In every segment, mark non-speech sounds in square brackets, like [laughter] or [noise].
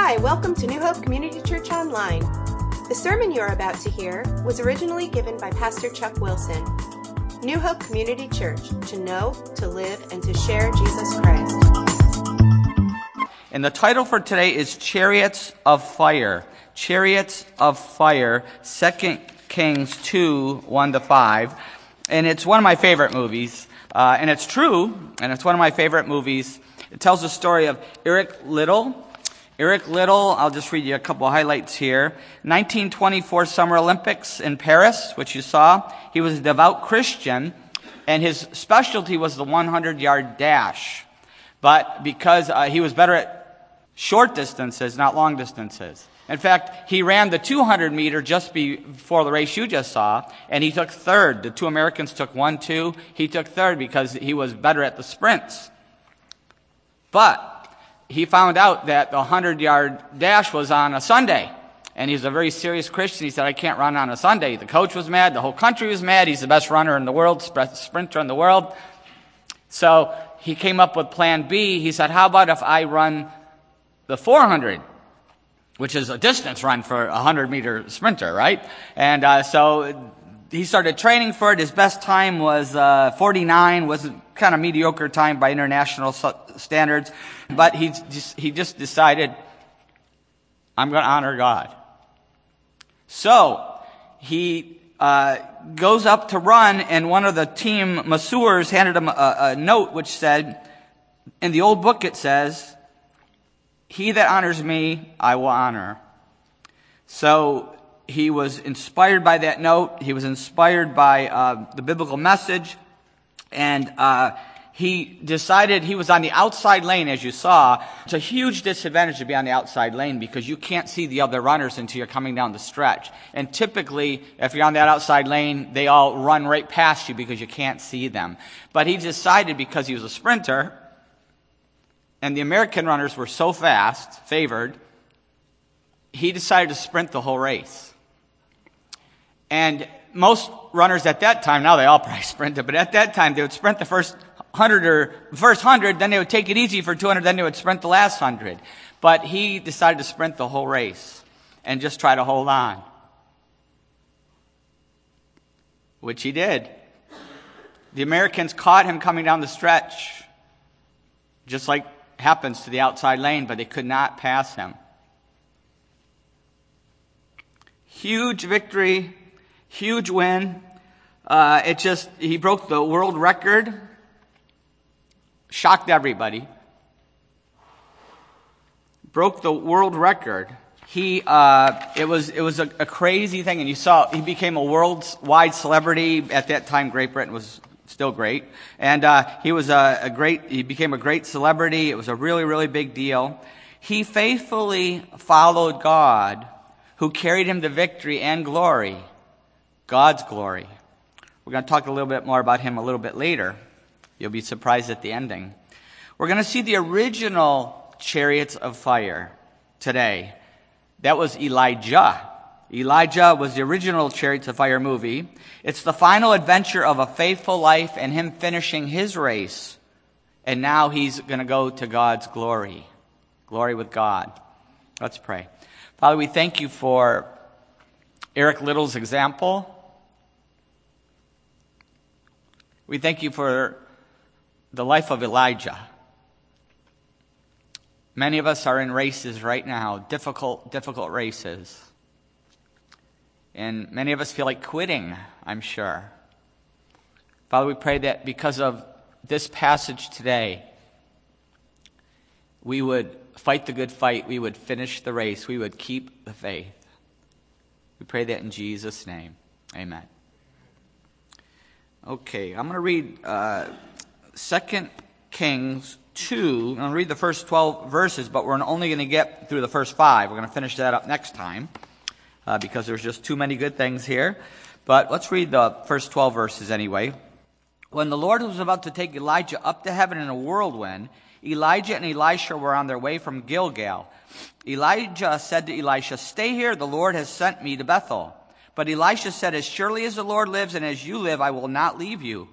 Hi, welcome to New Hope Community Church Online. The sermon you are about to hear was originally given by Pastor Chuck Wilson. New Hope Community Church, to know, to live, and to share Jesus Christ. And the title for today is Chariots of Fire. Chariots of Fire, 2 Kings 2, 1 to 5. And it's one of my favorite movies. Uh, and it's true, and it's one of my favorite movies. It tells the story of Eric Liddell. Eric Liddell, I'll just read you a couple highlights here. 1924 Summer Olympics in Paris, which you saw. He was a devout Christian, and his specialty was the 100 yard dash. But because uh, he was better at short distances, not long distances. In fact, he ran the 200 meter just before the race you just saw, and he took third. The two Americans took one, two. He took third because he was better at the sprints. But he found out that the 100 yard dash was on a Sunday. And he's a very serious Christian. He said, I can't run on a Sunday. The coach was mad. The whole country was mad. He's the best runner in the world, sprinter in the world. So he came up with plan B. He said, How about if I run the 400? Which is a distance run for a 100 meter sprinter, right? And uh, so he started training for it. His best time was uh, 49, was kind of mediocre time by international standards. But he just, he just decided, I'm going to honor God. So he uh, goes up to run, and one of the team masseurs handed him a, a note which said, in the old book it says, He that honors me, I will honor. So he was inspired by that note. He was inspired by uh, the biblical message. And uh, he decided he was on the outside lane, as you saw. It's a huge disadvantage to be on the outside lane because you can't see the other runners until you're coming down the stretch. And typically, if you're on that outside lane, they all run right past you because you can't see them. But he decided because he was a sprinter, and the American runners were so fast, favored, he decided to sprint the whole race. And most runners at that time, now they all [laughs] probably sprinted, but at that time they would sprint the first hundred or first hundred, then they would take it easy for 200, then they would sprint the last hundred. But he decided to sprint the whole race and just try to hold on. Which he did. The Americans caught him coming down the stretch, just like happens to the outside lane, but they could not pass him. Huge victory Huge win. Uh, it just, he broke the world record. Shocked everybody. Broke the world record. He, uh, it was, it was a, a crazy thing, and you saw, he became a worldwide celebrity. At that time, Great Britain was still great. And uh, he was a, a, great, he became a great celebrity. It was a really, really big deal. He faithfully followed God, who carried him to victory and glory. God's glory. We're going to talk a little bit more about him a little bit later. You'll be surprised at the ending. We're going to see the original chariots of fire today. That was Elijah. Elijah was the original Chariots of Fire movie. It's the final adventure of a faithful life and him finishing his race. And now he's going to go to God's glory. Glory with God. Let's pray. Father, we thank you for Eric Liddell's example. We thank you for the life of Elijah. Many of us are in races right now, difficult, difficult races. And many of us feel like quitting, I'm sure. Father, we pray that because of this passage today, we would fight the good fight, we would finish the race, we would keep the faith. We pray that in Jesus' name. Amen. Okay, I'm going to read uh, 2 Kings 2. I'm going to read the first 12 verses, but we're only going to get through the first five. We're going to finish that up next time uh, because there's just too many good things here. But let's read the first 12 verses anyway. When the Lord was about to take Elijah up to heaven in a whirlwind, Elijah and Elisha were on their way from Gilgal. Elijah said to Elisha, Stay here, the Lord has sent me to Bethel. But Elisha said, As surely as the Lord lives and as you live, I will not leave you.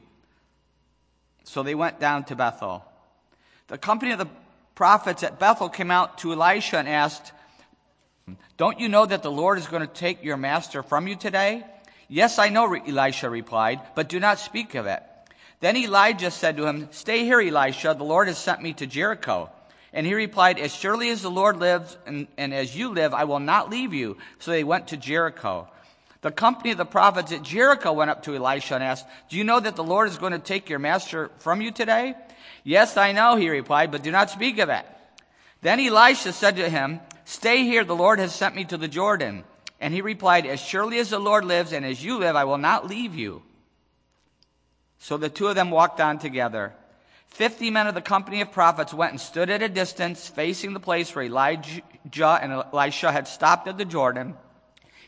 So they went down to Bethel. The company of the prophets at Bethel came out to Elisha and asked, Don't you know that the Lord is going to take your master from you today? Yes, I know, Elisha replied, but do not speak of it. Then Elijah said to him, Stay here, Elisha. The Lord has sent me to Jericho. And he replied, As surely as the Lord lives and, and as you live, I will not leave you. So they went to Jericho. The company of the prophets at Jericho went up to Elisha and asked, Do you know that the Lord is going to take your master from you today? Yes, I know, he replied, but do not speak of it. Then Elisha said to him, Stay here, the Lord has sent me to the Jordan. And he replied, As surely as the Lord lives and as you live, I will not leave you. So the two of them walked on together. Fifty men of the company of prophets went and stood at a distance, facing the place where Elijah and Elisha had stopped at the Jordan.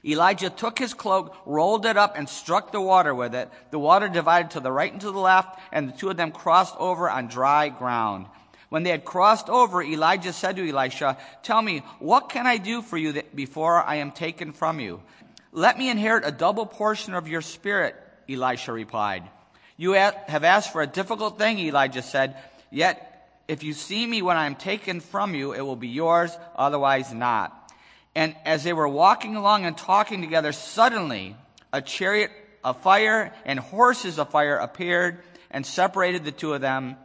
Elijah took his cloak, rolled it up, and struck the water with it. The water divided to the right and to the left, and the two of them crossed over on dry ground. When they had crossed over, Elijah said to Elisha, Tell me, what can I do for you before I am taken from you? Let me inherit a double portion of your spirit, Elisha replied. You have asked for a difficult thing, Elijah said, yet if you see me when I am taken from you, it will be yours, otherwise not. And as they were walking along and talking together, suddenly a chariot of fire and horses of fire appeared and separated the two of them.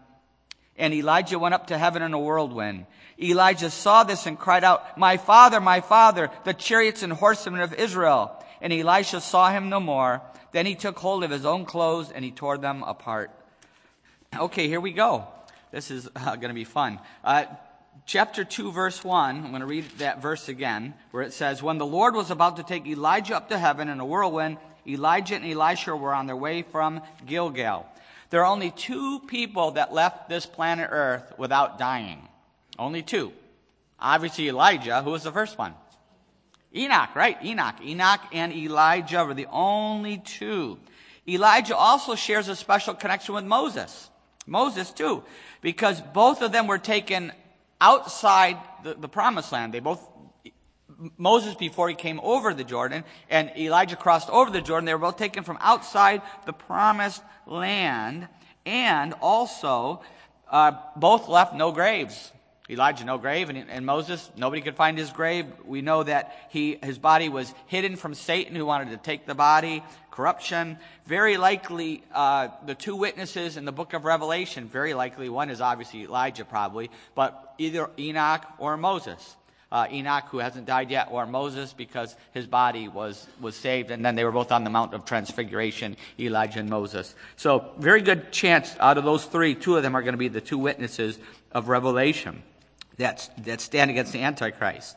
And Elijah went up to heaven in a whirlwind. Elijah saw this and cried out, My father, my father, the chariots and horsemen of Israel. And Elisha saw him no more. Then he took hold of his own clothes and he tore them apart. Okay, here we go. This is uh, going to be fun. Uh, chapter 2, verse 1, I'm going to read that verse again, where it says, When the Lord was about to take Elijah up to heaven in a whirlwind, Elijah and Elisha were on their way from Gilgal. There are only two people that left this planet Earth without dying. Only two. Obviously, Elijah, who was the first one? Enoch, right? Enoch. Enoch and Elijah were the only two. Elijah also shares a special connection with Moses. Moses, too, because both of them were taken outside the, the promised land. They both, Moses before he came over the Jordan and Elijah crossed over the Jordan, they were both taken from outside the promised land and also uh, both left no graves. Elijah, no grave, and, and, Moses, nobody could find his grave. We know that he, his body was hidden from Satan who wanted to take the body, corruption. Very likely, uh, the two witnesses in the book of Revelation, very likely, one is obviously Elijah probably, but either Enoch or Moses. Uh, Enoch, who hasn't died yet, or Moses, because his body was, was saved, and then they were both on the Mount of Transfiguration, Elijah and Moses. So, very good chance out of those three, two of them are going to be the two witnesses of Revelation that, that stand against the Antichrist.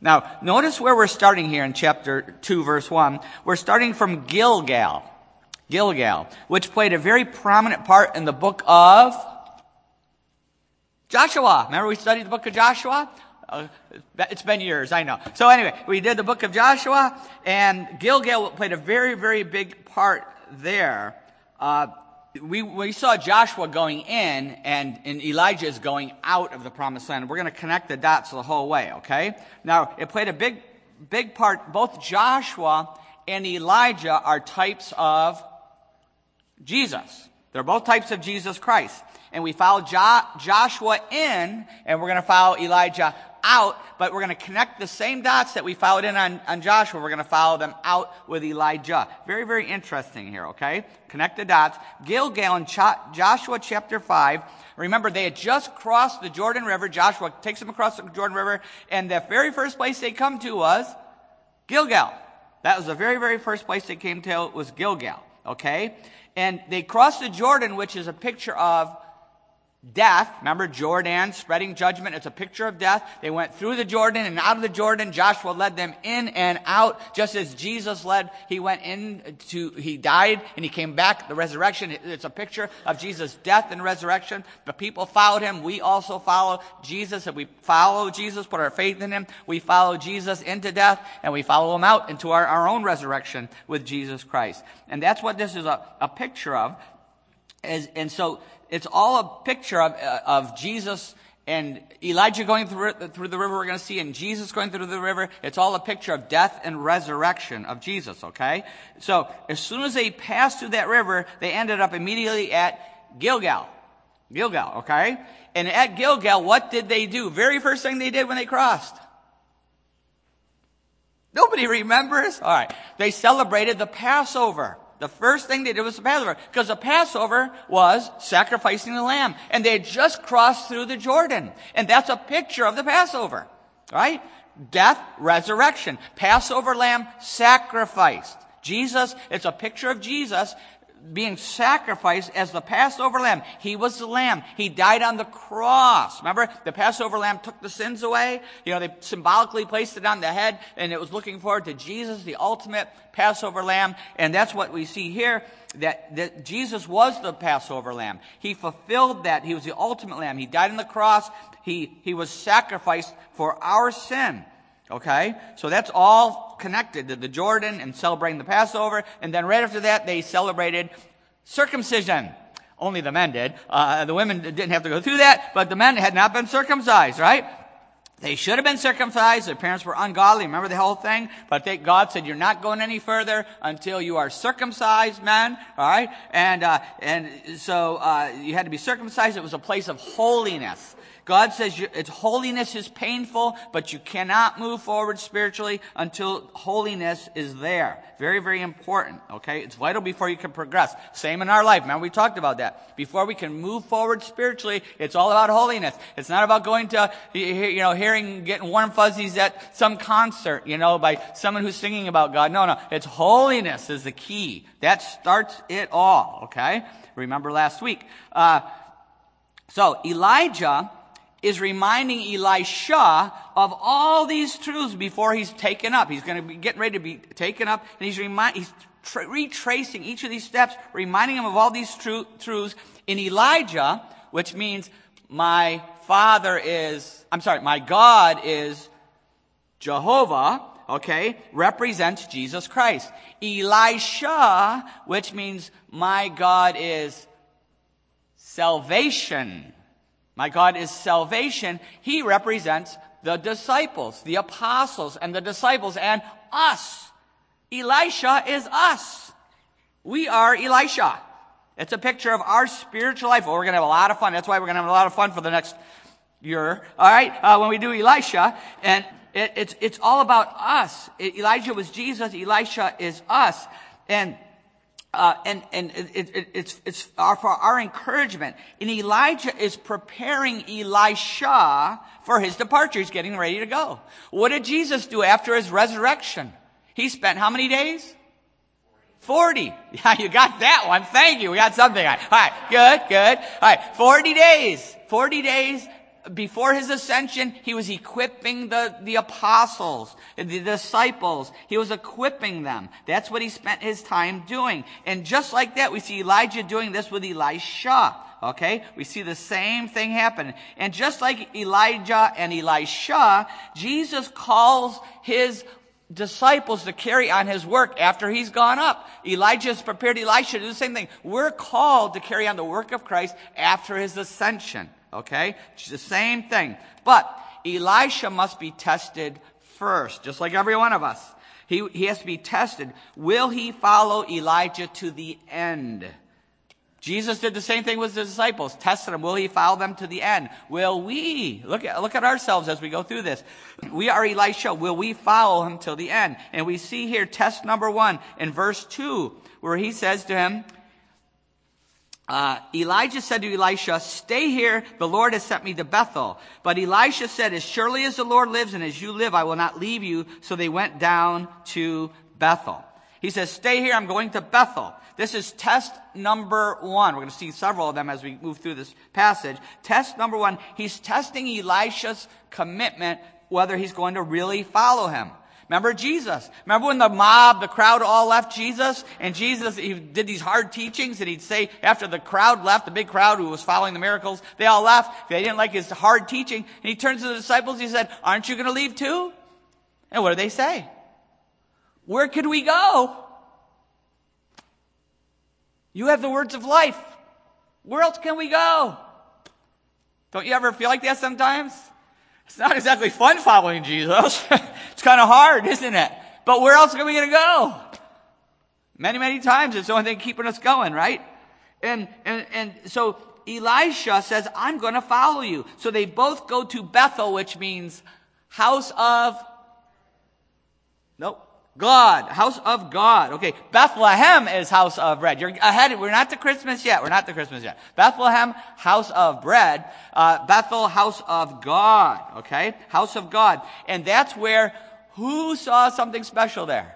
Now, notice where we're starting here in chapter 2, verse 1. We're starting from Gilgal. Gilgal, which played a very prominent part in the book of Joshua. Remember we studied the book of Joshua? Uh, it's been years, I know. So anyway, we did the book of Joshua, and Gilgal played a very, very big part there. Uh, we, we saw Joshua going in and, and Elijah is going out of the promised land. We're going to connect the dots the whole way, okay? Now, it played a big, big part. Both Joshua and Elijah are types of Jesus. They're both types of Jesus Christ. And we follow jo- Joshua in, and we're going to follow Elijah out, but we're going to connect the same dots that we followed in on, on Joshua. We're going to follow them out with Elijah. Very, very interesting here, okay? Connect the dots. Gilgal in Joshua chapter 5. Remember, they had just crossed the Jordan River. Joshua takes them across the Jordan River, and the very first place they come to was Gilgal. That was the very, very first place they came to was Gilgal, okay? And they crossed the Jordan, which is a picture of death. Remember Jordan spreading judgment. It's a picture of death. They went through the Jordan and out of the Jordan. Joshua led them in and out, just as Jesus led. He went in to, he died and he came back. The resurrection, it's a picture of Jesus' death and resurrection. The people followed him. We also follow Jesus. and we follow Jesus, put our faith in him, we follow Jesus into death and we follow him out into our, our own resurrection with Jesus Christ. And that's what this is a, a picture of. As, and so it's all a picture of, uh, of Jesus and Elijah going through, through the river, we're going to see, and Jesus going through the river. It's all a picture of death and resurrection of Jesus, okay? So, as soon as they passed through that river, they ended up immediately at Gilgal. Gilgal, okay? And at Gilgal, what did they do? Very first thing they did when they crossed. Nobody remembers? All right. They celebrated the Passover. The first thing they did was the Passover. Because the Passover was sacrificing the lamb. And they had just crossed through the Jordan. And that's a picture of the Passover. Right? Death, resurrection. Passover lamb sacrificed. Jesus, it's a picture of Jesus being sacrificed as the Passover lamb. He was the lamb. He died on the cross. Remember, the Passover lamb took the sins away. You know, they symbolically placed it on the head, and it was looking forward to Jesus, the ultimate Passover lamb. And that's what we see here, that, that Jesus was the Passover lamb. He fulfilled that. He was the ultimate lamb. He died on the cross. He, he was sacrificed for our sin. Okay? So that's all connected to the Jordan and celebrating the Passover. And then right after that, they celebrated circumcision. Only the men did. Uh, the women didn't have to go through that, but the men had not been circumcised, right? They should have been circumcised. Their parents were ungodly. Remember the whole thing? But they, God said, you're not going any further until you are circumcised, men. All right? And, uh, and so, uh, you had to be circumcised. It was a place of holiness. God says it's holiness is painful, but you cannot move forward spiritually until holiness is there. Very, very important. Okay. It's vital before you can progress. Same in our life. Man, we talked about that. Before we can move forward spiritually, it's all about holiness. It's not about going to, you know, hearing, getting warm fuzzies at some concert, you know, by someone who's singing about God. No, no. It's holiness is the key. That starts it all. Okay. Remember last week. Uh, so Elijah is reminding Elisha of all these truths before he's taken up. He's going to be getting ready to be taken up, and he's, he's tra- retracing each of these steps, reminding him of all these tru- truths. In Elijah, which means my father is, I'm sorry, my God is Jehovah, okay, represents Jesus Christ. Elisha, which means my God is salvation my God is salvation. He represents the disciples, the apostles and the disciples and us. Elisha is us. We are Elisha. It's a picture of our spiritual life. Well, we're going to have a lot of fun. That's why we're going to have a lot of fun for the next year. All right. Uh, when we do Elisha and it, it's, it's all about us. Elijah was Jesus. Elisha is us. And Uh, and and it, it, it's it's for our encouragement. And Elijah is preparing Elisha for his departure. He's getting ready to go. What did Jesus do after his resurrection? He spent how many days? 40. [laughs] Yeah, you got that one. Thank you. We got something. All right. Good, good. All right. 40 days. 40 days before his ascension, he was equipping the, the apostles, the disciples. He was equipping them. That's what he spent his time doing. And just like that, we see Elijah doing this with Elisha. Okay? We see the same thing happen. And just like Elijah and Elisha, Jesus calls his disciples to carry on his work after he's gone up. Elijah prepared Elisha to do the same thing. We're called to carry on the work of Christ after his ascension. Okay? It's the same thing. But Elisha must be tested first, just like every one of us. He, he has to be tested. Will he follow Elijah to the end? Jesus did the same thing with the disciples, tested them. Will he follow them to the end? Will we? Look at, look at ourselves as we go through this. We are Elisha. Will we follow him till the end? And we see here test number one in verse two, where he says to him, uh, Elijah said to Elisha, stay here. The Lord has sent me to Bethel. But Elisha said, as surely as the Lord lives and as you live, I will not leave you. So they went down to Bethel. He says, stay here. I'm going to Bethel. This is test number one. We're going to see several of them as we move through this passage. Test number one. He's testing Elisha's commitment, whether he's going to really follow him. Remember Jesus? Remember when the mob, the crowd all left Jesus? And Jesus, he did these hard teachings and he'd say, after the crowd left, the big crowd who was following the miracles, they all left. They didn't like his hard teaching. And he turns to the disciples, he said, aren't you going to leave too? And what do they say? Where could we go? You have the words of life. Where else can we go? Don't you ever feel like that sometimes? It's not exactly fun following Jesus. [laughs] kind of hard, isn't it? But where else are we going to go? Many, many times it's the only thing keeping us going, right? And, and, and so Elisha says, I'm going to follow you. So they both go to Bethel, which means house of, nope, God, house of God. Okay, Bethlehem is house of bread. You're ahead. We're not to Christmas yet. We're not to Christmas yet. Bethlehem, house of bread. Uh, Bethel, house of God. Okay, house of God, and that's where who saw something special there?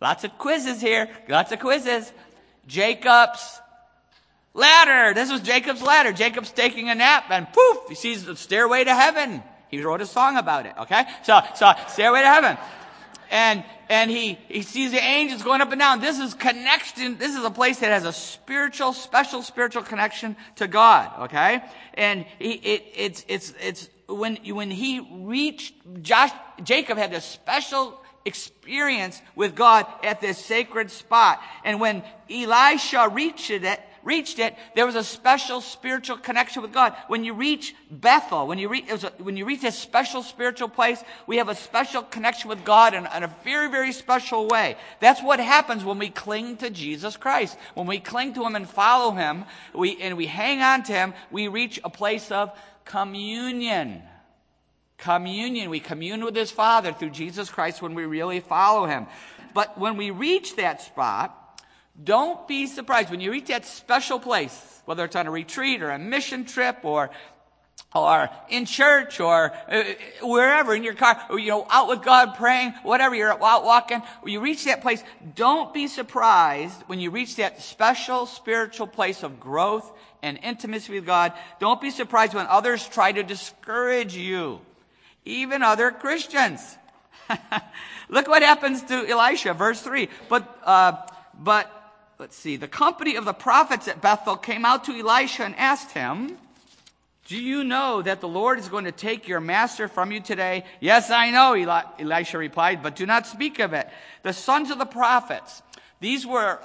Lots of quizzes here. Lots of quizzes. Jacob's ladder. This was Jacob's ladder. Jacob's taking a nap and poof, he sees the stairway to heaven. He wrote a song about it, okay? So, so, stairway to heaven. And, and he, he sees the angels going up and down. This is connection. This is a place that has a spiritual, special spiritual connection to God, okay? And he, it, it's, it's, it's, when, when he reached, Josh, Jacob had this special experience with God at this sacred spot. And when Elisha reached it, reached it, there was a special spiritual connection with God. When you reach Bethel, when you reach, a, when you reach this special spiritual place, we have a special connection with God in, in a very, very special way. That's what happens when we cling to Jesus Christ. When we cling to Him and follow Him, we, and we hang on to Him, we reach a place of communion. Communion. We commune with His Father through Jesus Christ when we really follow Him. But when we reach that spot, don't be surprised when you reach that special place, whether it's on a retreat or a mission trip or or in church or uh, wherever in your car or you know out with god praying whatever you're out walking you reach that place don't be surprised when you reach that special spiritual place of growth and intimacy with god don't be surprised when others try to discourage you even other Christians. [laughs] Look what happens to Elisha, verse 3. But, uh, but, let's see, the company of the prophets at Bethel came out to Elisha and asked him, Do you know that the Lord is going to take your master from you today? Yes, I know, Eli- Elisha replied, but do not speak of it. The sons of the prophets, these were,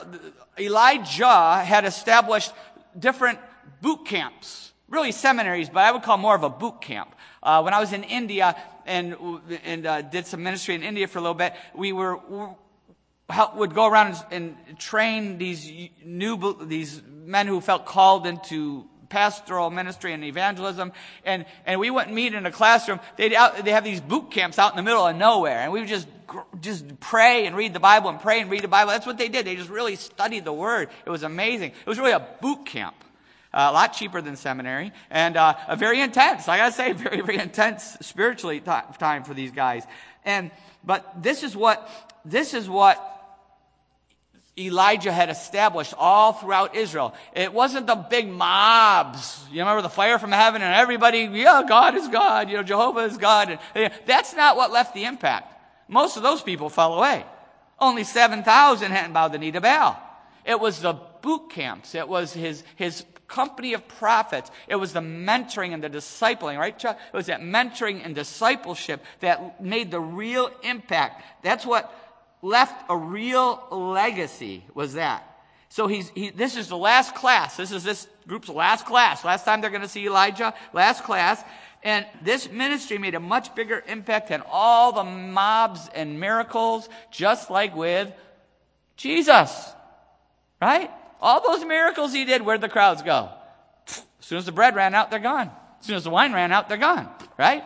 Elijah had established different boot camps, really seminaries, but I would call more of a boot camp. Uh, when I was in India and, and uh, did some ministry in India for a little bit, we were, would go around and, and train these new, these men who felt called into pastoral ministry and evangelism. And, and we wouldn't meet in a classroom. They'd out, they have these boot camps out in the middle of nowhere. And we would just, just pray and read the Bible and pray and read the Bible. That's what they did. They just really studied the Word. It was amazing. It was really a boot camp. Uh, a lot cheaper than seminary, and uh, a very intense. I gotta say, [laughs] very very intense spiritually t- time for these guys. And but this is what this is what Elijah had established all throughout Israel. It wasn't the big mobs. You remember the fire from heaven and everybody, yeah, God is God, you know, Jehovah is God. That's not what left the impact. Most of those people fell away. Only 7,000 hadn't bowed the knee to Baal. It was the boot camps. It was his, his company of prophets. It was the mentoring and the discipling, right, Chuck? It was that mentoring and discipleship that made the real impact. That's what left a real legacy, was that. So he's, he, this is the last class. This is this group's last class. Last time they're going to see Elijah, last class. And this ministry made a much bigger impact than all the mobs and miracles, just like with Jesus. Right? All those miracles he did, where'd the crowds go? As soon as the bread ran out, they're gone. As soon as the wine ran out, they're gone, right?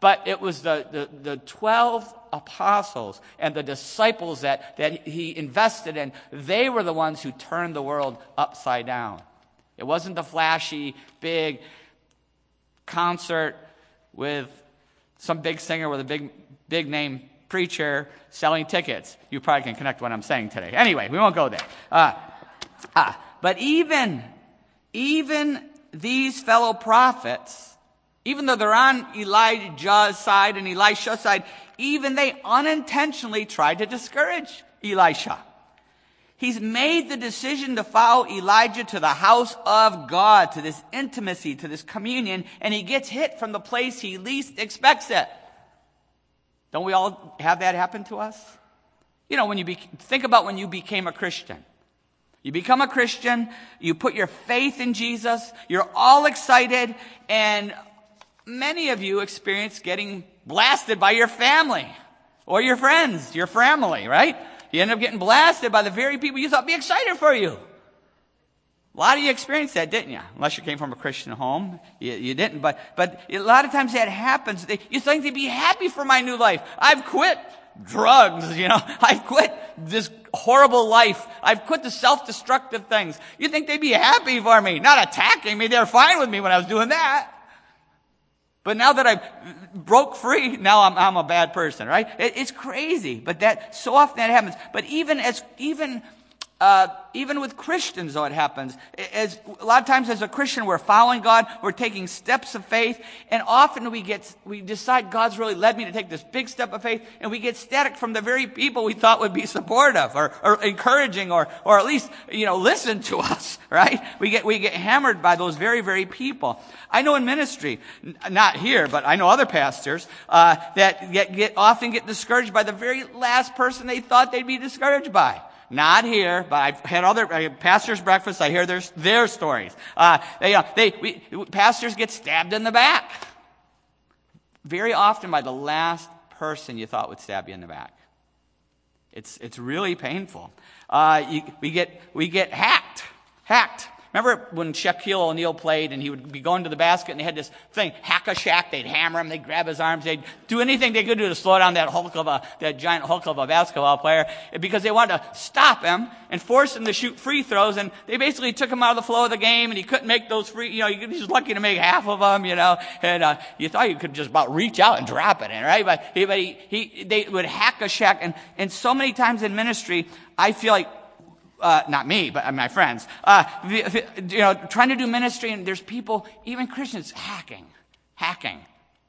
But it was the, the, the 12 apostles and the disciples that, that he invested in. They were the ones who turned the world upside down. It wasn't the flashy, big concert with some big singer with a big, big name preacher selling tickets. You probably can connect what I'm saying today. Anyway, we won't go there. Uh, Ah, but even, even these fellow prophets, even though they're on Elijah's side and Elisha's side, even they unintentionally tried to discourage Elisha. He's made the decision to follow Elijah to the house of God, to this intimacy, to this communion, and he gets hit from the place he least expects it. Don't we all have that happen to us? You know, when you be, think about when you became a Christian. You become a Christian, you put your faith in Jesus, you're all excited, and many of you experience getting blasted by your family or your friends, your family, right? You end up getting blasted by the very people you thought be excited for you. A lot of you experienced that, didn't you? Unless you came from a Christian home. You, you didn't. But, but a lot of times that happens. They, you think they'd be happy for my new life. I've quit drugs, [laughs] you know. I've quit this horrible life. I've quit the self-destructive things. You think they'd be happy for me, not attacking me. They're fine with me when I was doing that. But now that I broke free, now I'm, I'm a bad person, right? It, it's crazy. But that, so often that happens. But even as, even uh, even with Christians, though, it happens. As, a lot of times as a Christian, we're following God, we're taking steps of faith, and often we get, we decide God's really led me to take this big step of faith, and we get static from the very people we thought would be supportive, or, or encouraging, or, or at least, you know, listen to [laughs] us, right? We get, we get hammered by those very, very people. I know in ministry, not here, but I know other pastors, uh, that get, get, often get discouraged by the very last person they thought they'd be discouraged by. Not here, but I've had other uh, pastors' breakfasts. I hear their their stories. Uh, they, uh, they we, pastors get stabbed in the back very often by the last person you thought would stab you in the back. It's it's really painful. Uh, you, we get we get hacked, hacked. Remember when Shaquille O'Neal played and he would be going to the basket and they had this thing, hack a Shaq, they'd hammer him, they'd grab his arms, they'd do anything they could do to slow down that hulk of a, that giant hulk of a basketball player because they wanted to stop him and force him to shoot free throws and they basically took him out of the flow of the game and he couldn't make those free, you know, he was lucky to make half of them, you know, and, uh, you thought you could just about reach out and drop it in, right? But, he, but he, he, they would hack a Shaq and, and so many times in ministry, I feel like uh, not me, but my friends, uh, you know, trying to do ministry, and there's people, even Christians, hacking, hacking,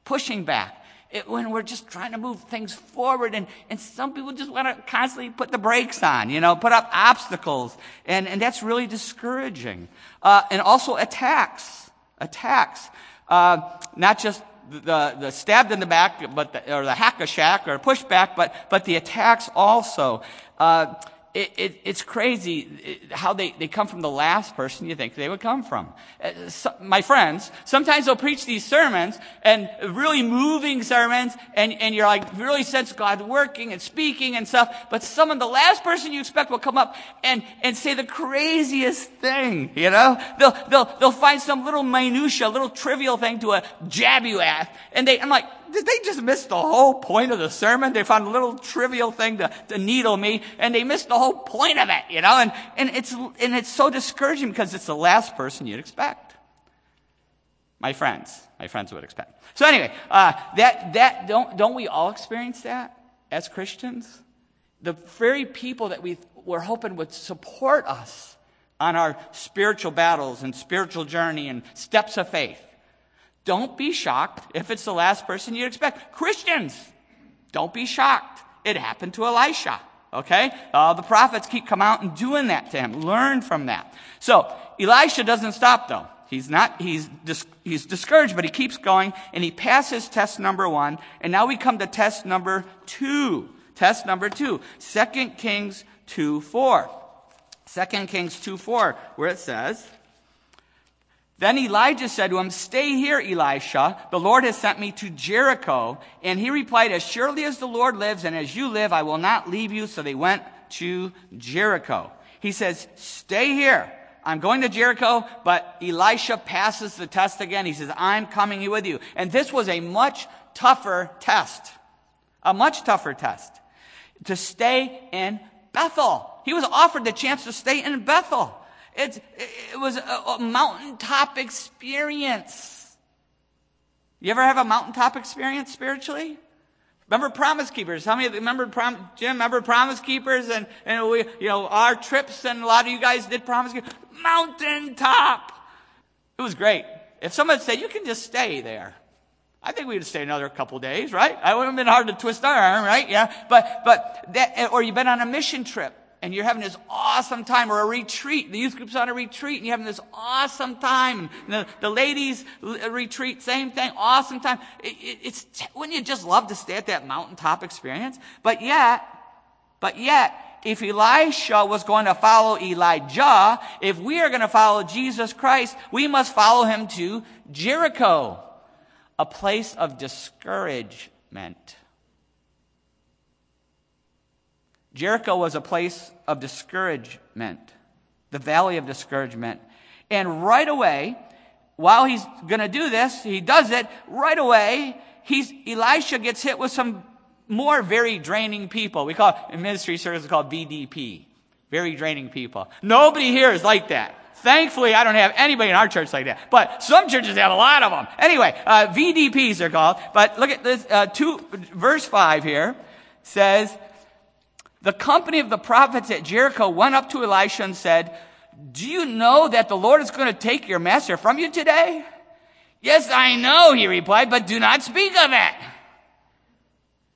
pushing back. It, when we're just trying to move things forward, and, and some people just want to constantly put the brakes on, you know, put up obstacles, and, and that's really discouraging. Uh, and also attacks, attacks, uh, not just the, the stabbed in the back, but the, or the hack a Shaq or pushback, but, but the attacks also. Uh, it's crazy how they, they come from the last person you think they would come from. Uh, my friends, sometimes they'll preach these sermons and really moving sermons and, and you're like really sense God working and speaking and stuff, but someone, the last person you expect will come up and, and say the craziest thing, you know? They'll, they'll, they'll find some little minutia, little trivial thing to uh, jab you at. And they, I'm like, did they just miss the whole point of the sermon? They found a little trivial thing to, to needle me, and they missed the whole point of it, you know? And, and it's, and it's so discouraging because it's the last person you'd expect. My friends, my friends would expect. So anyway, uh, that, that, don't, don't we all experience that as Christians? The very people that we were hoping would support us on our spiritual battles and spiritual journey and steps of faith don't be shocked if it's the last person you'd expect. Christians, don't be shocked. It happened to Elisha. Okay? Uh, the prophets keep coming out and doing that to him. Learn from that. So, Elisha doesn't stop though. He's not, he's, dis, he's discouraged, but he keeps going and he passes test number one. And now we come to test number two. Test number two. Kings 2 4. 2 Kings 2 4, where it says, then Elijah said to him, Stay here, Elisha. The Lord has sent me to Jericho. And he replied, As surely as the Lord lives and as you live, I will not leave you. So they went to Jericho. He says, Stay here. I'm going to Jericho, but Elisha passes the test again. He says, I'm coming with you. And this was a much tougher test. A much tougher test. To stay in Bethel. He was offered the chance to stay in Bethel. It, it was a, mountaintop experience. You ever have a mountaintop experience spiritually? Remember Promise Keepers? How many remember Prom, Jim? Remember Promise Keepers? And, and we, you know, our trips and a lot of you guys did Promise Keepers. Mountaintop! It was great. If someone said, you can just stay there. I think we would stay another couple days, right? I wouldn't have been hard to twist our arm, right? Yeah. But, but that, or you've been on a mission trip and you're having this awesome time or a retreat. The youth group's on a retreat and you're having this awesome time. The, the, ladies uh, retreat, same thing, awesome time. It, it, it's, wouldn't you just love to stay at that mountaintop experience? But yet, but yet, if Elisha was going to follow Elijah, if we are going to follow Jesus Christ, we must follow him to Jericho, a place of discouragement. Jericho was a place of discouragement, the valley of discouragement. And right away, while he's going to do this, he does it. Right away, he's, Elisha gets hit with some more very draining people. We call in ministry services called VDP. Very draining people. Nobody here is like that. Thankfully, I don't have anybody in our church like that. But some churches have a lot of them. Anyway, uh, VDPs they're called. But look at this, uh, two, verse five here says, the company of the prophets at Jericho went up to Elisha and said, do you know that the Lord is going to take your master from you today? Yes, I know, he replied, but do not speak of it.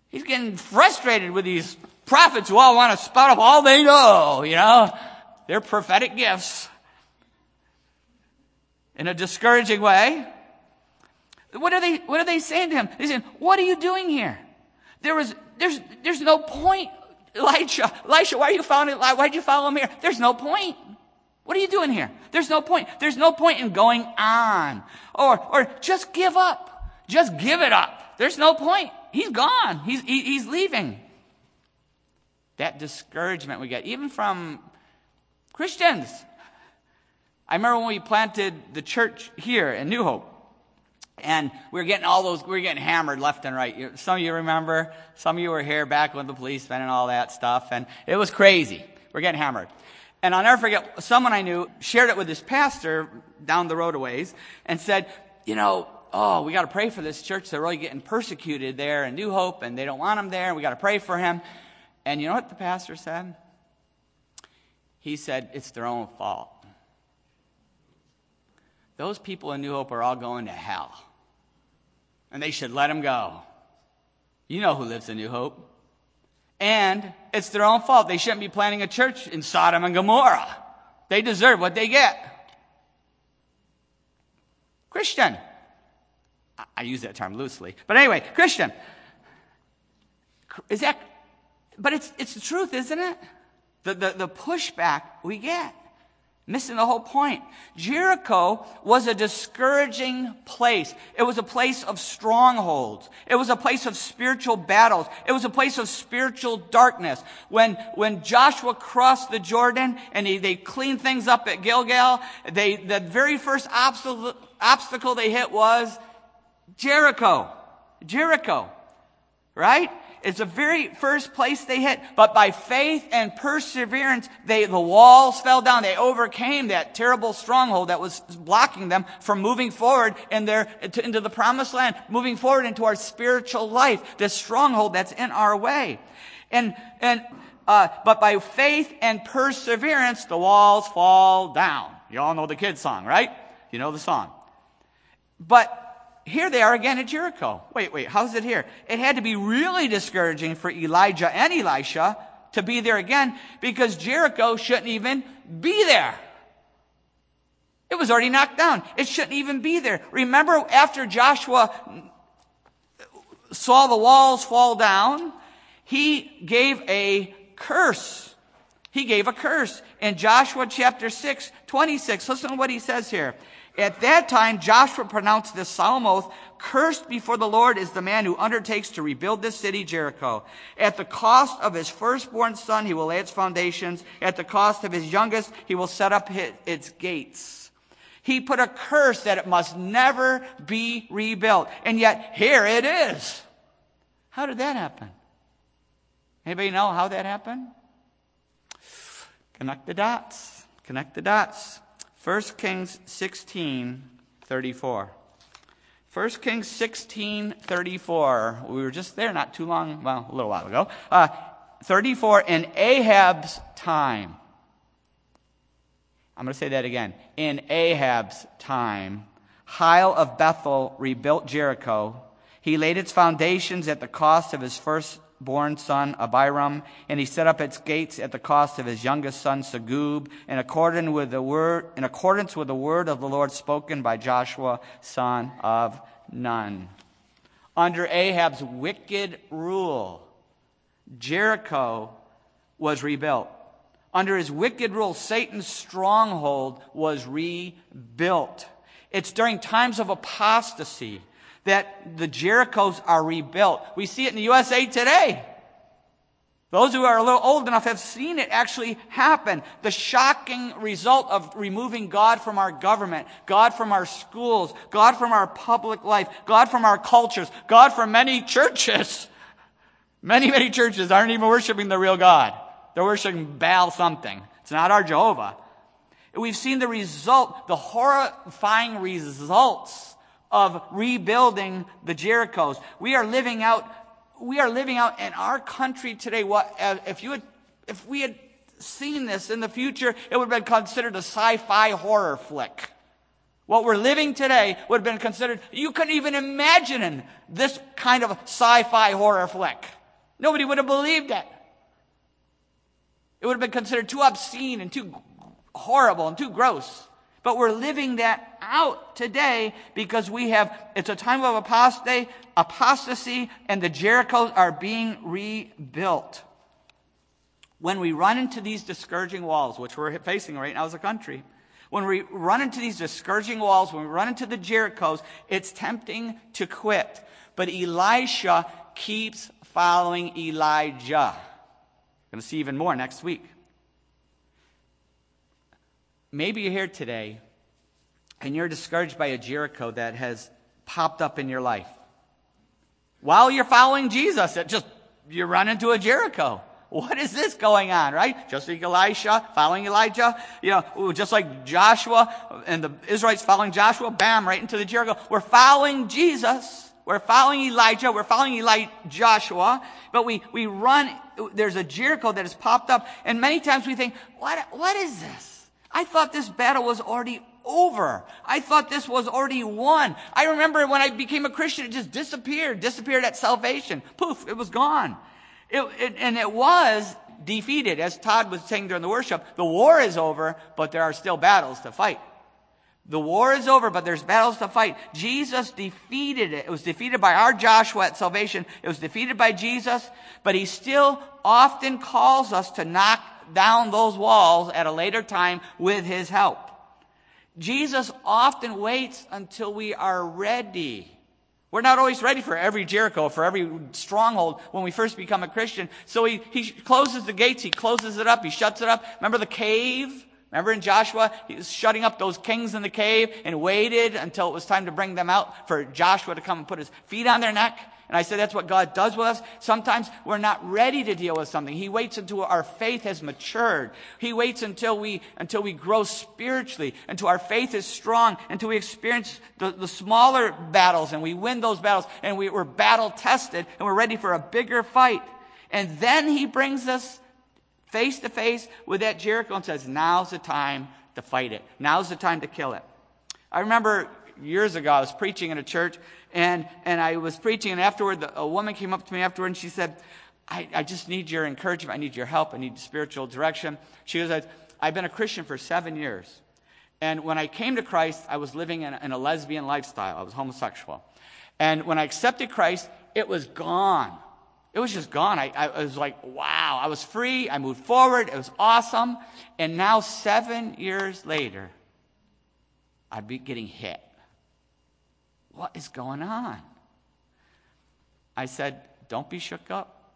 He's getting frustrated with these prophets who all want to spout up all they know, you know, their prophetic gifts in a discouraging way. What are they, what are they saying to him? They saying, what are you doing here? There was, there's, there's no point. Elisha, Elisha, why are you following, why did you follow him here? There's no point. What are you doing here? There's no point. There's no point in going on. Or, or just give up. Just give it up. There's no point. He's gone. He's, he, he's leaving. That discouragement we get, even from Christians. I remember when we planted the church here in New Hope. And we were getting all those, we were getting hammered left and right. Some of you remember, some of you were here back with the policemen and all that stuff. And it was crazy. We're getting hammered. And I'll never forget, someone I knew shared it with this pastor down the road a ways and said, you know, oh, we got to pray for this church. They're really getting persecuted there in New Hope and they don't want him there. We got to pray for him. And you know what the pastor said? He said, it's their own fault. Those people in New Hope are all going to hell. And they should let them go. You know who lives in New Hope. And it's their own fault. They shouldn't be planting a church in Sodom and Gomorrah. They deserve what they get. Christian. I use that term loosely. But anyway, Christian. Is that, but it's, it's the truth, isn't it? The, the, the pushback we get. Missing the whole point. Jericho was a discouraging place. It was a place of strongholds. It was a place of spiritual battles. It was a place of spiritual darkness. When, when Joshua crossed the Jordan and he, they cleaned things up at Gilgal, they, the very first obstacle, obstacle they hit was Jericho. Jericho. Right? It's the very first place they hit. But by faith and perseverance, they, the walls fell down. They overcame that terrible stronghold that was blocking them from moving forward in their, into the promised land, moving forward into our spiritual life. This stronghold that's in our way. And, and, uh, but by faith and perseverance, the walls fall down. You all know the kids song, right? You know the song. But here they are again at Jericho. Wait, wait, how's it here? It had to be really discouraging for Elijah and Elisha to be there again because Jericho shouldn't even be there. It was already knocked down. It shouldn't even be there. Remember after Joshua saw the walls fall down, he gave a curse. He gave a curse in Joshua chapter 6, 26. Listen to what he says here. At that time, Joshua pronounced this solemn oath, cursed before the Lord is the man who undertakes to rebuild this city, Jericho. At the cost of his firstborn son, he will lay its foundations. At the cost of his youngest, he will set up its gates. He put a curse that it must never be rebuilt. And yet, here it is. How did that happen? Anybody know how that happened? Connect the dots. Connect the dots. 1 Kings 16, 34. 1 Kings 16, 34. We were just there not too long, well, a little while ago. Uh, 34, in Ahab's time. I'm going to say that again. In Ahab's time, Hiel of Bethel rebuilt Jericho. He laid its foundations at the cost of his first born son Abiram, and he set up its gates at the cost of his youngest son Segub, in accordance with the word, in accordance with the word of the Lord spoken by Joshua, son of Nun. Under Ahab's wicked rule, Jericho was rebuilt. Under his wicked rule, Satan's stronghold was rebuilt. It's during times of apostasy that the Jerichos are rebuilt. We see it in the USA today. Those who are a little old enough have seen it actually happen. The shocking result of removing God from our government, God from our schools, God from our public life, God from our cultures, God from many churches. [laughs] Many, many churches aren't even worshiping the real God. They're worshiping Baal something. It's not our Jehovah. We've seen the result, the horrifying results of rebuilding the Jerichos. We are living out we are living out in our country today. What uh, if you had, if we had seen this in the future, it would have been considered a sci-fi horror flick. What we're living today would have been considered, you couldn't even imagine this kind of sci-fi horror flick. Nobody would have believed it. It would have been considered too obscene and too horrible and too gross. But we're living that out today because we have, it's a time of apostasy, apostasy and the Jerichos are being rebuilt. When we run into these discouraging walls, which we're facing right now as a country, when we run into these discouraging walls, when we run into the Jerichos, it's tempting to quit. But Elisha keeps following Elijah. We're going to see even more next week. Maybe you're here today and you're discouraged by a Jericho that has popped up in your life. While you're following Jesus, it just, you run into a Jericho. What is this going on, right? Just like Elisha following Elijah, you know, just like Joshua and the Israelites following Joshua, bam, right into the Jericho. We're following Jesus. We're following Elijah. We're following Eli- Joshua. But we, we run, there's a Jericho that has popped up. And many times we think, what, what is this? I thought this battle was already over. I thought this was already won. I remember when I became a Christian, it just disappeared, disappeared at salvation. Poof, it was gone. It, it, and it was defeated. As Todd was saying during the worship, the war is over, but there are still battles to fight. The war is over, but there's battles to fight. Jesus defeated it. It was defeated by our Joshua at salvation. It was defeated by Jesus, but he still often calls us to knock down those walls at a later time with his help. Jesus often waits until we are ready. We're not always ready for every Jericho, for every stronghold when we first become a Christian. So he, he closes the gates, he closes it up, he shuts it up. Remember the cave? Remember in Joshua, he was shutting up those kings in the cave and waited until it was time to bring them out for Joshua to come and put his feet on their neck. And I said that's what God does with us. Sometimes we're not ready to deal with something. He waits until our faith has matured. He waits until we, until we grow spiritually, until our faith is strong, until we experience the, the smaller battles and we win those battles and we, we're battle tested and we're ready for a bigger fight. And then he brings us face to face with that Jericho and says, now's the time to fight it. Now's the time to kill it. I remember years ago, I was preaching in a church and, and I was preaching, and afterward, a woman came up to me afterward and she said, I, I just need your encouragement. I need your help. I need spiritual direction. She goes, I've been a Christian for seven years. And when I came to Christ, I was living in a, in a lesbian lifestyle. I was homosexual. And when I accepted Christ, it was gone. It was just gone. I, I, was like, wow. I was free. I moved forward. It was awesome. And now, seven years later, I'd be getting hit. What is going on? I said, Don't be shook up.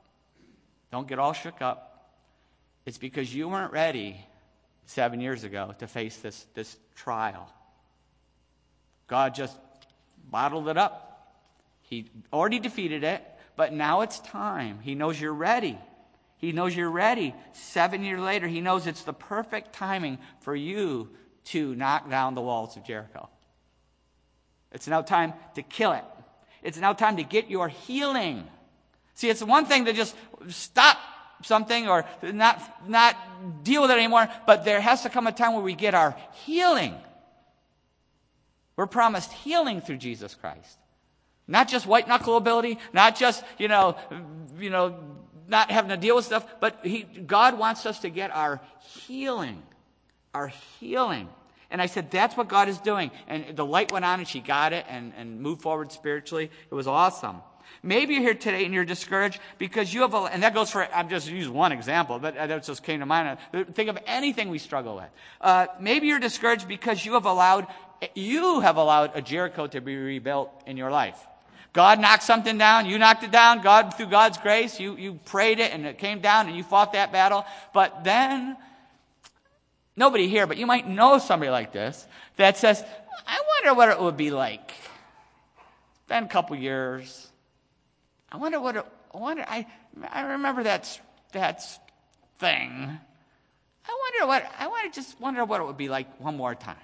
Don't get all shook up. It's because you weren't ready seven years ago to face this, this trial. God just bottled it up. He already defeated it, but now it's time. He knows you're ready. He knows you're ready. Seven years later, he knows it's the perfect timing for you to knock down the walls of Jericho. It's now time to kill it. It's now time to get your healing. See, it's one thing to just stop something or not, not deal with it anymore, but there has to come a time where we get our healing. We're promised healing through Jesus Christ. Not just white knuckle ability, not just, you know, you know, not having to deal with stuff, but he, God wants us to get our healing. Our healing. And I said, that's what God is doing. And the light went on and she got it and, and moved forward spiritually. It was awesome. Maybe you're here today and you're discouraged because you have a, and that goes for, I'm just use one example, but that just came to mind. Think of anything we struggle with. Uh, maybe you're discouraged because you have allowed, you have allowed a Jericho to be rebuilt in your life. God knocked something down, you knocked it down, God, through God's grace, you, you prayed it and it came down and you fought that battle. But then, nobody here, but you might know somebody like this that says, I wonder what it would be like. It's been a couple years. I wonder what it, I wonder, I, I remember that, that thing. I wonder what, I want to just wonder what it would be like one more time.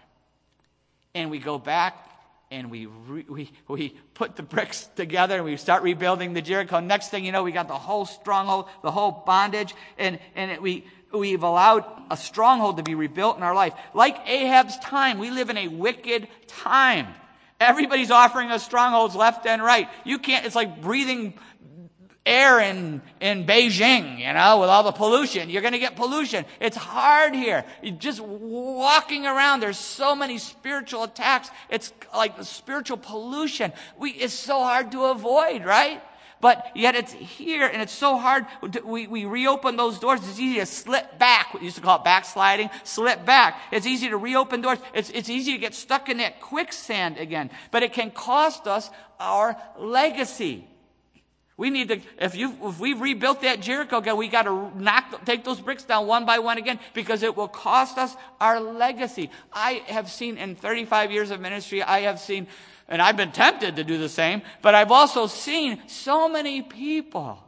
And we go back and we, re, we, we put the bricks together and we start rebuilding the Jericho. Next thing you know, we got the whole stronghold, the whole bondage, and, and it, we, we've allowed a stronghold to be rebuilt in our life. Like Ahab's time, we live in a wicked time. Everybody's offering us strongholds left and right. You can't, it's like breathing air in, in Beijing, you know, with all the pollution. You're going to get pollution. It's hard here. You're just walking around, there's so many spiritual attacks. It's like spiritual pollution. We, it's so hard to avoid, right? But yet it's here and it's so hard. We, we reopen those doors. It's easy to slip back. We used to call it backsliding. Slip back. It's easy to reopen doors. It's, it's easy to get stuck in that quicksand again. But it can cost us our legacy. We need to, if you, if we've rebuilt that Jericho again, we got to knock, take those bricks down one by one again because it will cost us our legacy. I have seen in 35 years of ministry, I have seen, and I've been tempted to do the same, but I've also seen so many people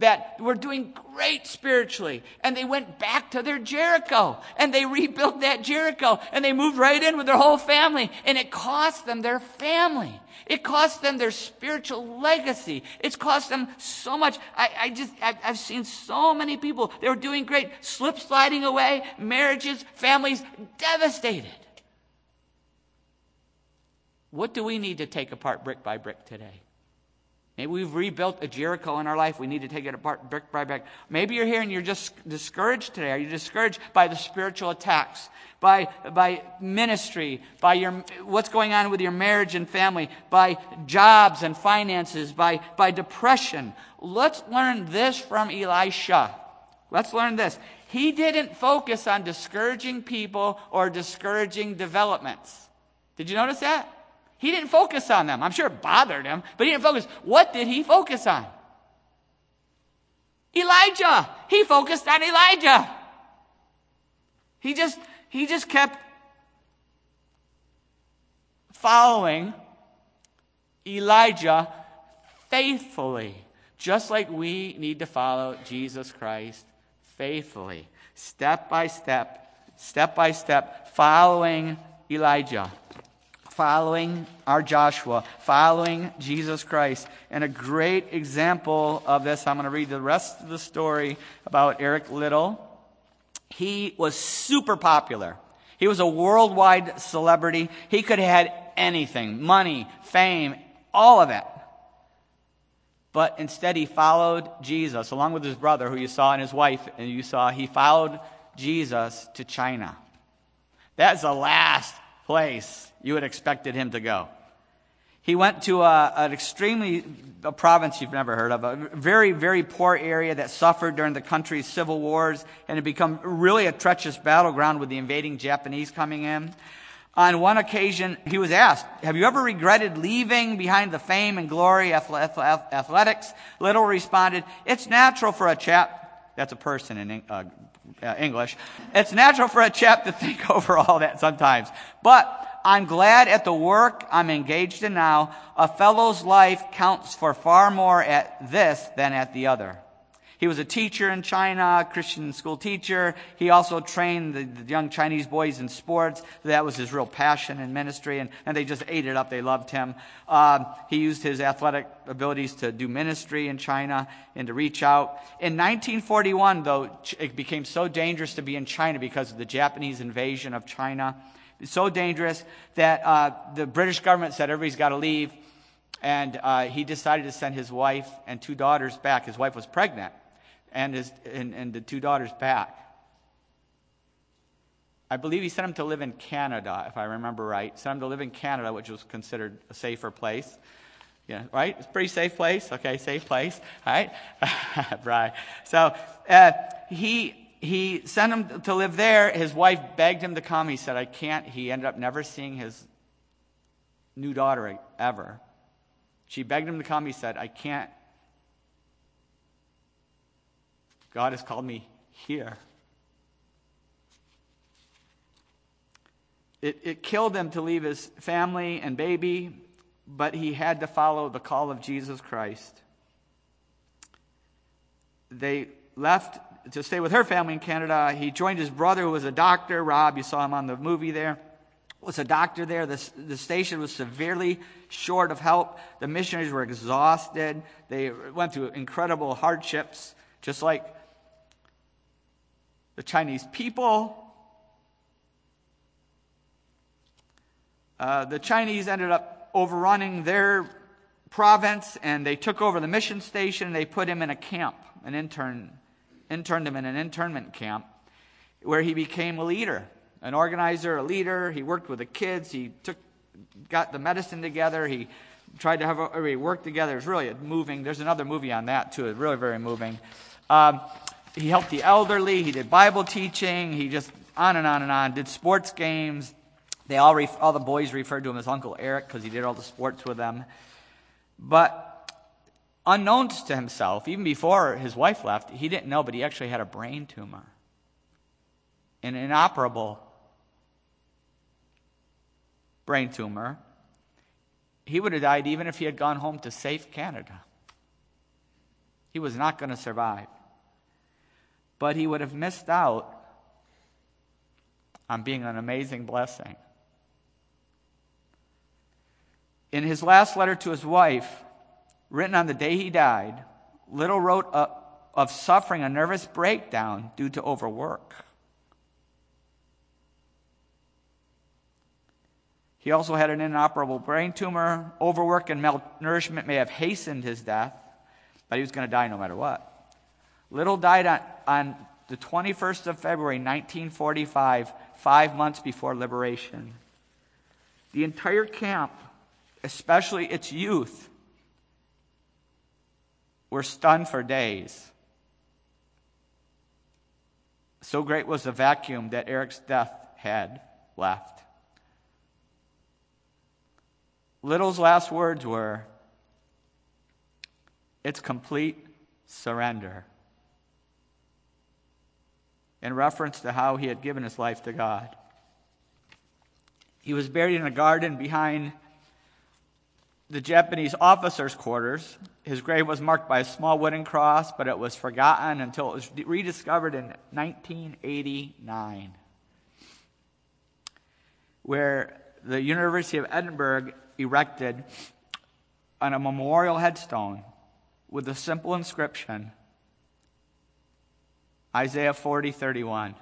that were doing great spiritually and they went back to their Jericho and they rebuilt that Jericho and they moved right in with their whole family and it cost them their family. It cost them their spiritual legacy. It's cost them so much. I, I just, I've, I've seen so many people. They were doing great, slip sliding away, marriages, families devastated. What do we need to take apart brick by brick today? Maybe we've rebuilt a Jericho in our life. We need to take it apart brick by brick. Maybe you're here and you're just discouraged today. Are you discouraged by the spiritual attacks, by, by ministry, by your, what's going on with your marriage and family, by jobs and finances, by, by depression? Let's learn this from Elisha. Let's learn this. He didn't focus on discouraging people or discouraging developments. Did you notice that? He didn't focus on them. I'm sure it bothered him, but he didn't focus. What did he focus on? Elijah. He focused on Elijah. He just, he just kept following Elijah faithfully, just like we need to follow Jesus Christ faithfully, step by step, step by step, following Elijah following our Joshua, following Jesus Christ. And a great example of this, I'm going to read the rest of the story about Eric Liddell. He was super popular. He was a worldwide celebrity. He could have had anything money, fame, all of it. But instead, he followed Jesus along with his brother, who you saw, and his wife, and you saw. He followed Jesus to China. That's the last place you had expected him to go. He went to a, an extremely, a province you've never heard of, a very, very poor area that suffered during the country's civil wars and had become really a treacherous battleground with the invading Japanese coming in. On one occasion, he was asked, Have you ever regretted leaving behind the fame and glory of athletics? Liddell responded, It's natural for a chap, that's a person in uh, uh, English. It's natural for a chap to think [laughs] over all that sometimes. But I'm glad at the work I'm engaged in now. A fellow's life counts for far more at this than at the other. He was a teacher in China, Christian school teacher. He also trained the, the, young Chinese boys in sports. That was his real passion in ministry, and, and they just ate it up. They loved him. Um, he used his athletic abilities to do ministry in China and to reach out. In 1941, though, it became so dangerous to be in China because of the Japanese invasion of China. So dangerous that uh, the British government said everybody's got to leave. And uh, he decided to send his wife and two daughters back. His wife was pregnant and, his, and, and the two daughters back. I believe he sent them to live in Canada, if I remember right. Sent them to live in Canada, which was considered a safer place. Yeah, right? It's a pretty safe place. Okay, safe place. All right? [laughs] right. So uh, he, he sent him to live there. His wife begged him to come. He said, I can't. He ended up never seeing his new daughter ever. She begged him to come. He said, I can't. God has called me here. It, it killed him to leave his family and baby, but he had to follow the call of Jesus Christ. They left to stay with her family in Canada. He joined his brother, who was a doctor. Rob, you saw him on the movie there, was a doctor there. The, the station was severely short of help. The missionaries were exhausted. They went through incredible hardships, just like the Chinese people. Uh, the Chinese ended up overrunning their province and they took over the mission station. They put him in a camp, an intern, interned him in an internment camp where he became a leader, an organizer, a leader. He worked with the kids. He took, got the medicine together. He tried to have everybody work together. It was really moving. There's another movie on that too. It's really very moving. Um, he helped the elderly. He did Bible teaching. He just on and on and on. Did sports games. They all, ref- all the boys referred to him as Uncle Eric because he did all the sports with them. But unknown to himself, even before his wife left, he didn't know, but he actually had a brain tumor, an inoperable brain tumor. He would have died even if he had gone home to safe Canada. He was not going to survive. But he would have missed out on being an amazing blessing. In his last letter to his wife, written on the day he died, Liddell wrote of suffering a nervous breakdown due to overwork. He also had an inoperable brain tumor. Overwork and malnourishment may have hastened his death, but he was going to die no matter what. Liddell died on, on the 21st of February, 1945, five months before liberation. The entire camp especially its youth, were stunned for days. So great was the vacuum that Eric's death had left. Liddell's last words were, It's complete surrender. In reference to how he had given his life to God. He was buried in a garden behind the Japanese officers' quarters. His grave was marked by a small wooden cross, but it was forgotten until it was rediscovered in 1989, where the University of Edinburgh erected on a memorial headstone with a simple inscription Isaiah 40 31.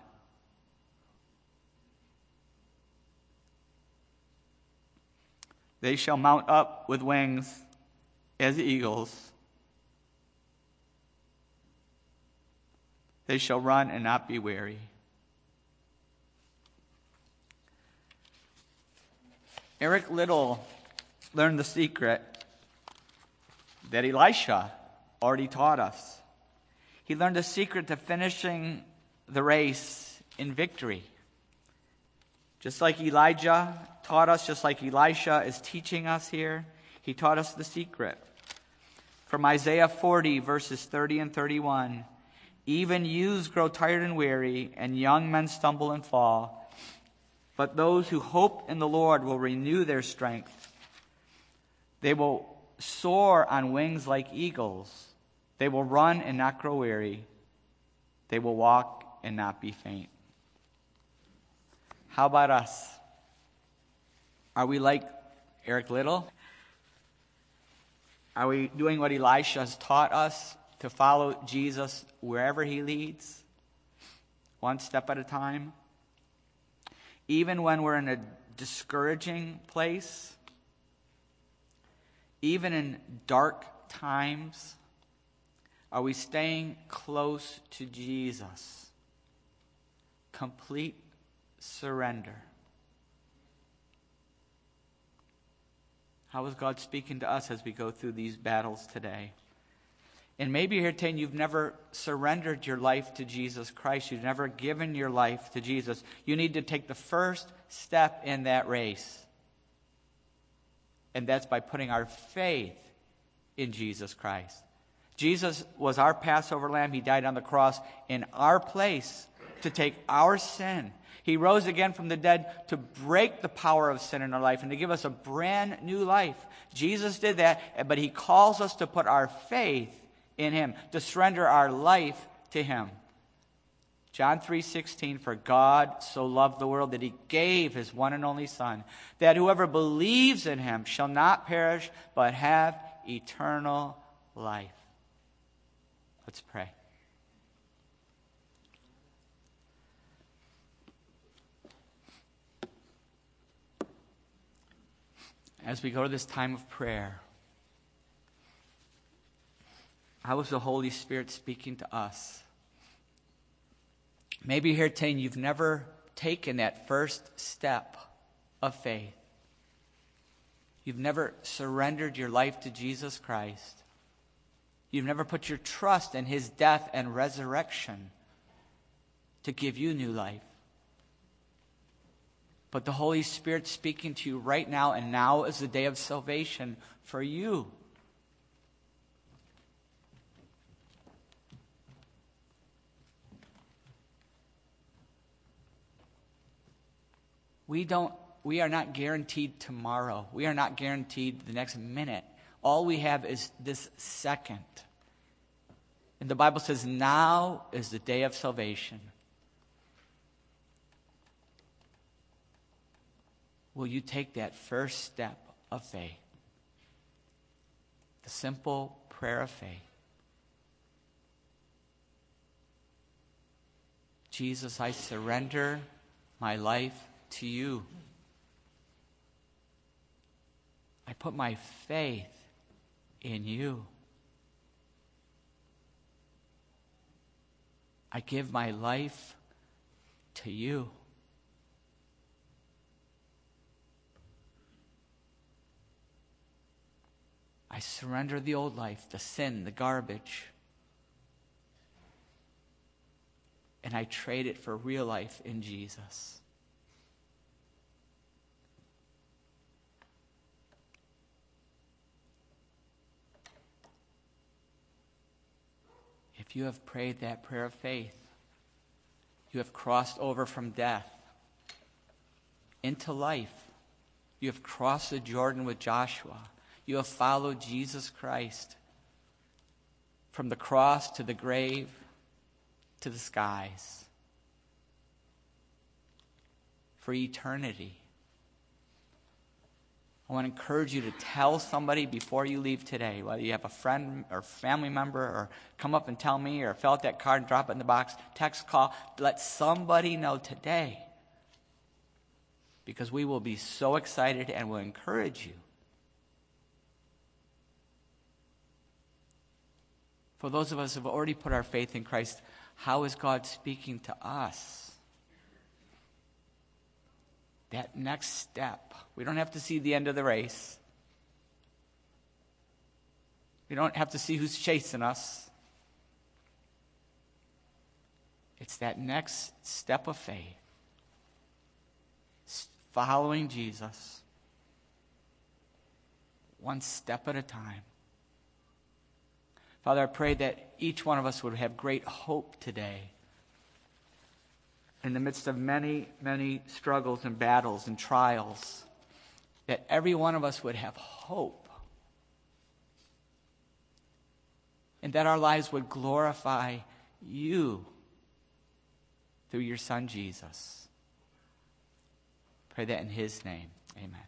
They shall mount up with wings as eagles. They shall run and not be weary. Eric Liddell learned the secret that Elisha already taught us. He learned the secret to finishing the race in victory. Just like Elijah taught us, just like Elisha is teaching us here, he taught us the secret. From Isaiah 40, verses 30 and 31 Even youths grow tired and weary, and young men stumble and fall. But those who hope in the Lord will renew their strength. They will soar on wings like eagles. They will run and not grow weary. They will walk and not be faint. How about us? Are we like Eric Liddell? Are we doing what Elisha has taught us to follow Jesus wherever he leads, one step at a time? Even when we're in a discouraging place, even in dark times, are we staying close to Jesus? Complete surrender. How is God speaking to us as we go through these battles today? And maybe here today you've never surrendered your life to Jesus Christ. You've never given your life to Jesus. You need to take the first step in that race. And that's by putting our faith in Jesus Christ. Jesus was our Passover lamb. He died on the cross in our place to take our sin. He rose again from the dead to break the power of sin in our life and to give us a brand new life. Jesus did that, but he calls us to put our faith in him, to surrender our life to him. John 3:16 for God so loved the world that he gave his one and only son that whoever believes in him shall not perish but have eternal life. Let's pray. As we go to this time of prayer, how is the Holy Spirit speaking to us? Maybe here today you've never taken that first step of faith. You've never surrendered your life to Jesus Christ. You've never put your trust in his death and resurrection to give you new life. But the Holy Spirit speaking to you right now, and now is the day of salvation for you. We don't we are not guaranteed tomorrow. We are not guaranteed the next minute. All we have is this second. And the Bible says now is the day of salvation. Will you take that first step of faith? The simple prayer of faith. Jesus, I surrender my life to you. I put my faith in you. I give my life to you. I surrender the old life, the sin, the garbage. And I trade it for real life in Jesus. If you have prayed that prayer of faith, you have crossed over from death into life. You have crossed the Jordan with Joshua. You have followed Jesus Christ from the cross to the grave to the skies for eternity. I want to encourage you to tell somebody before you leave today, whether you have a friend or family member, or come up and tell me, or fill out that card and drop it in the box, text, call, let somebody know today. Because we will be so excited and will encourage you. For those of us who have already put our faith in Christ, how is God speaking to us? that next step. We don't have to see the end of the race. We don't have to see who's chasing us. It's that next step of faith, following Jesus, one step at a time. Father, I pray that each one of us would have great hope today in the midst of many, many struggles and battles and trials, that every one of us would have hope. And that our lives would glorify you through your Son, Jesus. Pray that in His name. Amen.